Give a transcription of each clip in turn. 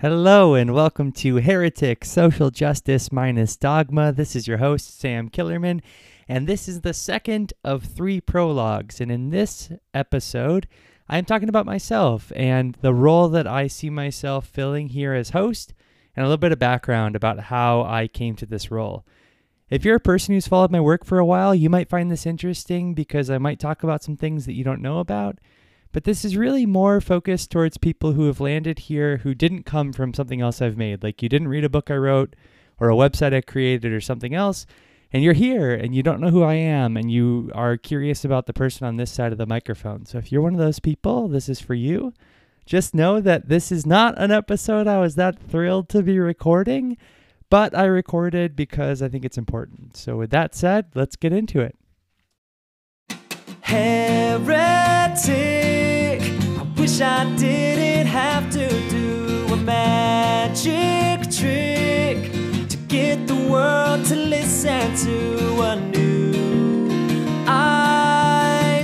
Hello and welcome to Heretic Social Justice Minus Dogma. This is your host, Sam Killermann, and this is the second of three prologues. And in this episode, I'm talking about myself and the role that I see myself filling here as host, and a little bit of background about how I came to this role. If you're a person who's followed my work for a while, you might find this interesting because I might talk about some things that you don't know about. But this is really more focused towards people who have landed here who didn't come from something else I've made. Like you didn't read a book I wrote or a website I created or something else, and you're here and you don't know who I am and you are curious about the person on this side of the microphone. So if you're one of those people, this is for you. Just know that this is not an episode I was that thrilled to be recording, but I recorded because I think it's important. So with that said, let's get into it. Heretic. I wish I didn't have to do a magic trick to get the world to listen to a new idea.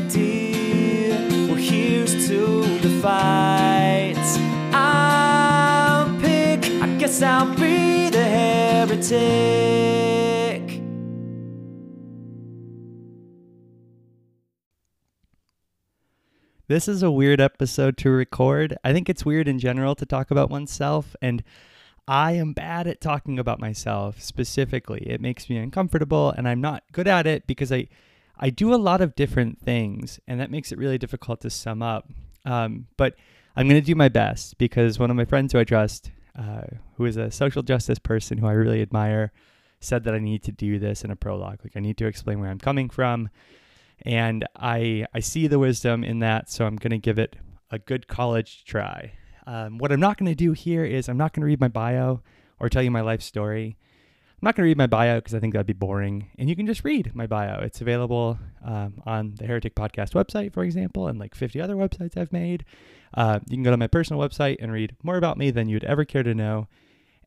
Well, here's to the fight. I'll pick. I guess I'll be the heretic. This is a weird episode to record. I think it's weird in general to talk about oneself, and I am bad at talking about myself specifically. It makes me uncomfortable, and I'm not good at it because I, I do a lot of different things, and that makes it really difficult to sum up. Um, but I'm going to do my best because one of my friends who I trust, uh, who is a social justice person who I really admire, said that I need to do this in a prologue. Like I need to explain where I'm coming from and I I see the wisdom in that, so I'm going to give it a good college try. Um, what I'm not going to do here is I'm not going to read my bio or tell you my life story. I'm not going to read my bio because I think that'd be boring, and you can just read my bio. It's available um, on the Heretic Podcast website, for example, and like 50 other websites I've made. Uh, you can go to my personal website and read more about me than you'd ever care to know.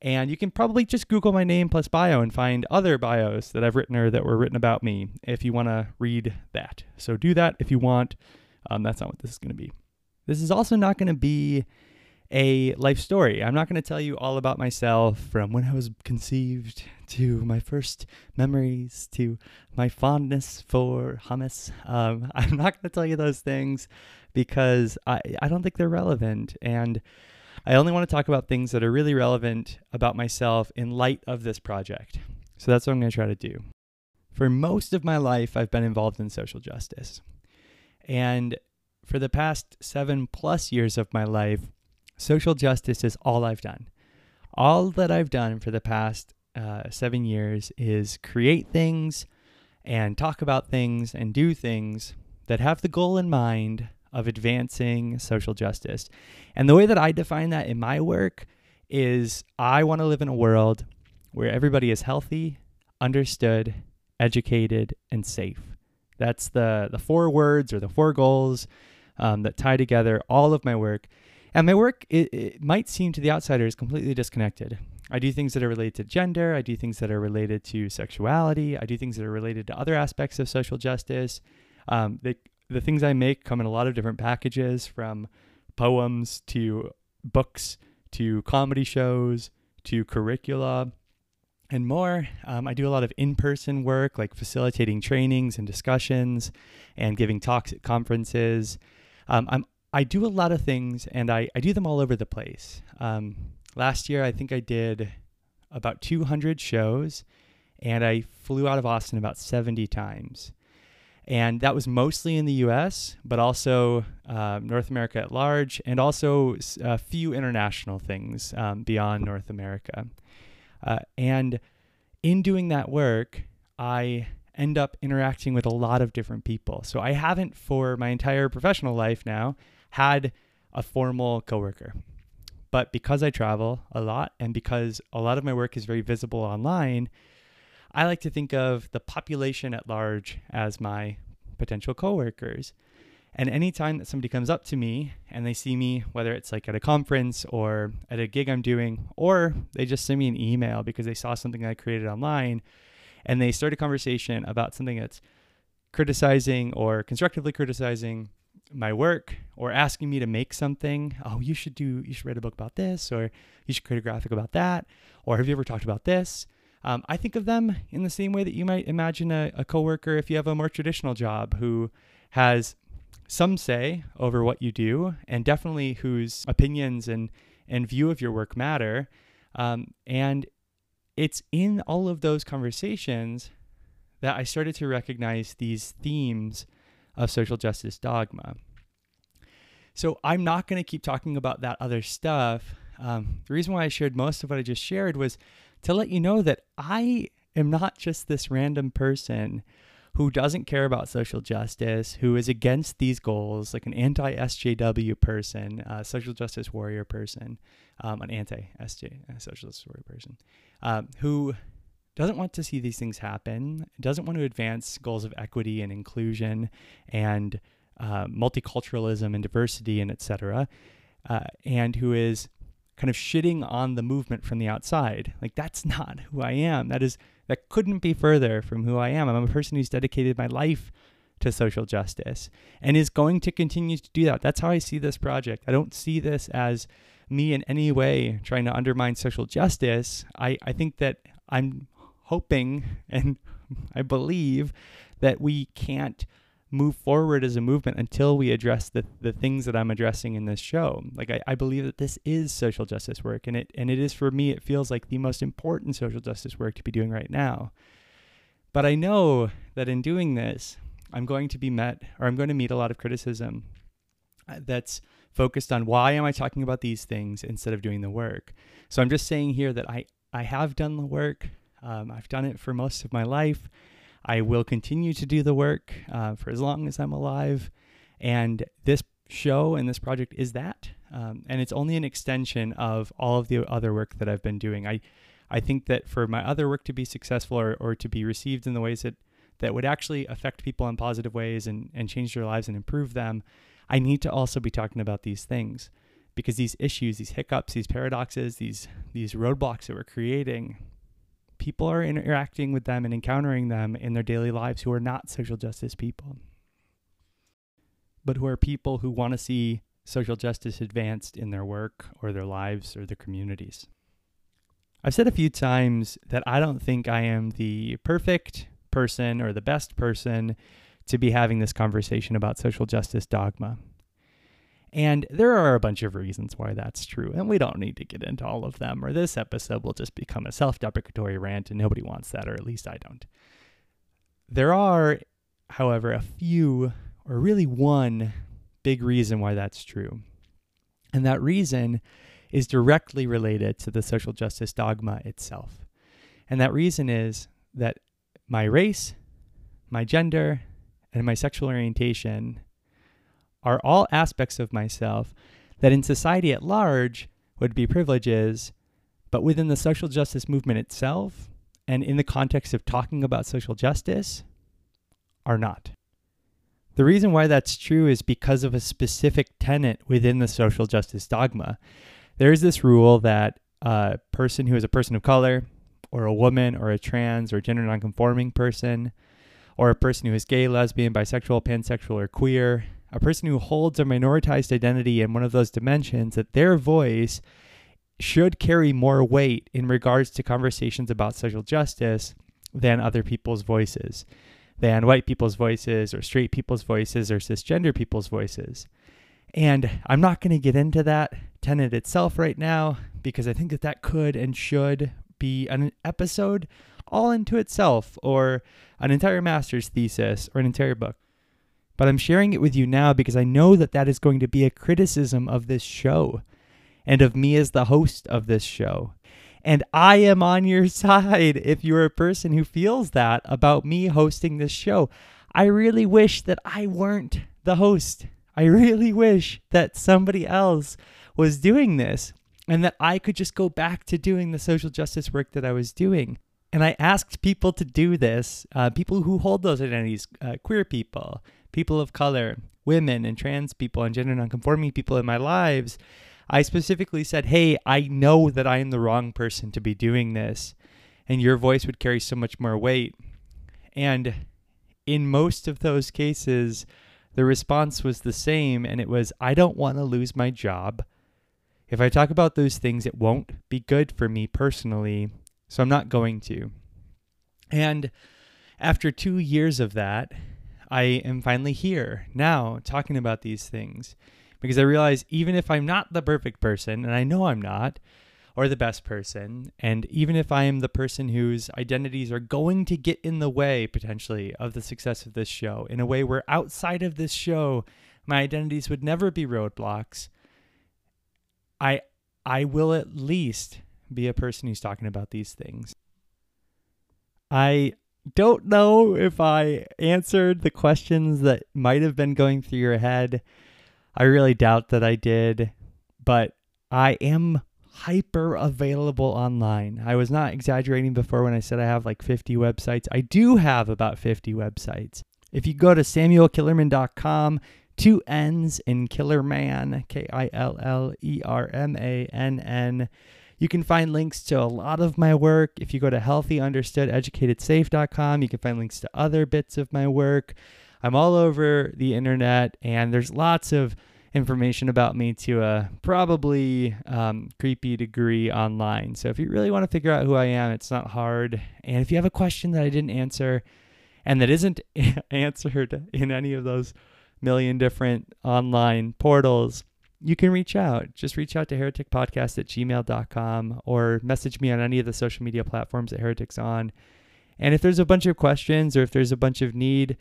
And you can probably just Google my name plus bio and find other bios that I've written or that were written about me if you want to read that. So do that if you want. Um, that's not what this is going to be. This is also not going to be a life story. I'm not going to tell you all about myself from when I was conceived to my first memories to my fondness for hummus. Um, I'm not going to tell you those things because I, I don't think they're relevant. And I only want to talk about things that are really relevant about myself in light of this project. So that's what I'm going to try to do. For most of my life, I've been involved in social justice. And for the past seven plus years of my life, social justice is all I've done. All that I've done for the past uh, seven years is create things and talk about things and do things that have the goal in mind of advancing social justice. And the way that I define that in my work is I want to live in a world where everybody is healthy, understood, educated, and safe. That's the, the four words or the four goals um, that tie together all of my work. And my work, it, it might seem to the outsiders completely disconnected. I do things that are related to gender. I do things that are related to sexuality. I do things that are related to other aspects of social justice. Um, they the things I make come in a lot of different packages from poems to books to comedy shows to curricula and more. Um, I do a lot of in person work like facilitating trainings and discussions and giving talks at conferences. Um, I'm, I do a lot of things and I, I do them all over the place. Um, last year, I think I did about 200 shows and I flew out of Austin about 70 times. And that was mostly in the US, but also uh, North America at large, and also a few international things um, beyond North America. Uh, and in doing that work, I end up interacting with a lot of different people. So I haven't, for my entire professional life now, had a formal coworker. But because I travel a lot and because a lot of my work is very visible online, I like to think of the population at large as my potential coworkers. And anytime that somebody comes up to me and they see me, whether it's like at a conference or at a gig I'm doing, or they just send me an email because they saw something I created online and they start a conversation about something that's criticizing or constructively criticizing my work or asking me to make something. Oh, you should do, you should write a book about this, or you should create a graphic about that, or have you ever talked about this? Um, I think of them in the same way that you might imagine a, a coworker if you have a more traditional job who has some say over what you do, and definitely whose opinions and and view of your work matter. Um, and it's in all of those conversations that I started to recognize these themes of social justice dogma. So I'm not going to keep talking about that other stuff. Um, the reason why I shared most of what I just shared was to let you know that I am not just this random person who doesn't care about social justice, who is against these goals, like an anti SJW person, a social justice warrior person, um, an anti SJ social justice warrior person, um, who doesn't want to see these things happen, doesn't want to advance goals of equity and inclusion and uh, multiculturalism and diversity and etc., uh, and who is kind of shitting on the movement from the outside. Like that's not who I am. That is that couldn't be further from who I am. I'm a person who's dedicated my life to social justice and is going to continue to do that. That's how I see this project. I don't see this as me in any way trying to undermine social justice. I, I think that I'm hoping and I believe that we can't move forward as a movement until we address the, the things that I'm addressing in this show. Like I, I believe that this is social justice work and it and it is for me it feels like the most important social justice work to be doing right now. But I know that in doing this, I'm going to be met or I'm going to meet a lot of criticism uh, that's focused on why am I talking about these things instead of doing the work. So I'm just saying here that I I have done the work. Um, I've done it for most of my life. I will continue to do the work uh, for as long as I'm alive. And this show and this project is that. Um, and it's only an extension of all of the other work that I've been doing. I, I think that for my other work to be successful or, or to be received in the ways that, that would actually affect people in positive ways and, and change their lives and improve them, I need to also be talking about these things because these issues, these hiccups, these paradoxes, these these roadblocks that we're creating, people are interacting with them and encountering them in their daily lives who are not social justice people, but who are people who want to see social justice advanced in their work or their lives or their communities. I've said a few times that I don't think I am the perfect person or the best person to be having this conversation about social justice dogma. And there are a bunch of reasons why that's true, and we don't need to get into all of them, or this episode will just become a self deprecatory rant, and nobody wants that, or at least I don't. There are, however, a few, or really one, big reason why that's true. And that reason is directly related to the social justice dogma itself. And that reason is that my race, my gender, and my sexual orientation are all aspects of myself that in society at large would be privileges, but within the social justice movement itself and in the context of talking about social justice are not. The reason why that's true is because of a specific tenet within the social justice dogma. There is this rule that a person who is a person of color, or a woman, or a trans, or gender nonconforming person, or a person who is gay, lesbian, bisexual, pansexual, or queer, a person who holds a minoritized identity in one of those dimensions, that their voice should carry more weight in regards to conversations about social justice than other people's voices, than white people's voices, or straight people's voices, or cisgender people's voices. And I'm not going to get into that tenet itself right now because I think that that could and should be an episode all into itself, or an entire master's thesis, or an entire book. But I'm sharing it with you now because I know that that is going to be a criticism of this show and of me as the host of this show. And I am on your side if you're a person who feels that about me hosting this show. I really wish that I weren't the host. I really wish that somebody else was doing this and that I could just go back to doing the social justice work that I was doing. And I asked people to do this, uh, people who hold those identities, uh, queer people, people of color, women, and trans people, and gender nonconforming people in my lives. I specifically said, Hey, I know that I am the wrong person to be doing this, and your voice would carry so much more weight. And in most of those cases, the response was the same, and it was, I don't want to lose my job. If I talk about those things, it won't be good for me personally, so I'm not going to. And after two years of that, I am finally here now talking about these things because I realize even if I'm not the perfect person, and I know I'm not, or the best person, and even if I am the person whose identities are going to get in the way potentially of the success of this show, in a way where outside of this show, my identities would never be roadblocks, I I will at least be a person who's talking about these things. I don't know if I answered the questions that might have been going through your head. I really doubt that I did, but I am hyper available online. I was not exaggerating before when I said I have like 50 websites. I do have about 50 websites. If you go to samuelkillermann.com, two N's in Killermann, K I L L E R M A N N. You can find links to a lot of my work. If you go to healthyunderstoodeducatedsafe.com, you can find links to other bits of my work. I'm all over the internet, and there's lots of information about me to a probably um, creepy degree online. So if you really want to figure out who I am, it's not hard. And if you have a question that I didn't answer and that isn't answered in any of those million different online portals, you can reach out. Just reach out to hereticpodcast at gmail.com or message me on any of the social media platforms that Heretic's on. And if there's a bunch of questions or if there's a bunch of need,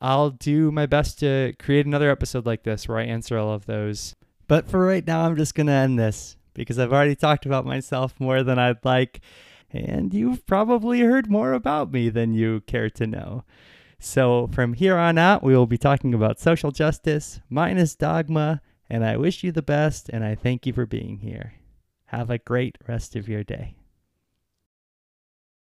I'll do my best to create another episode like this where I answer all of those. But for right now, I'm just going to end this because I've already talked about myself more than I'd like. And you've probably heard more about me than you care to know. So from here on out, we will be talking about social justice, minus dogma, and I wish you the best and I thank you for being here. Have a great rest of your day.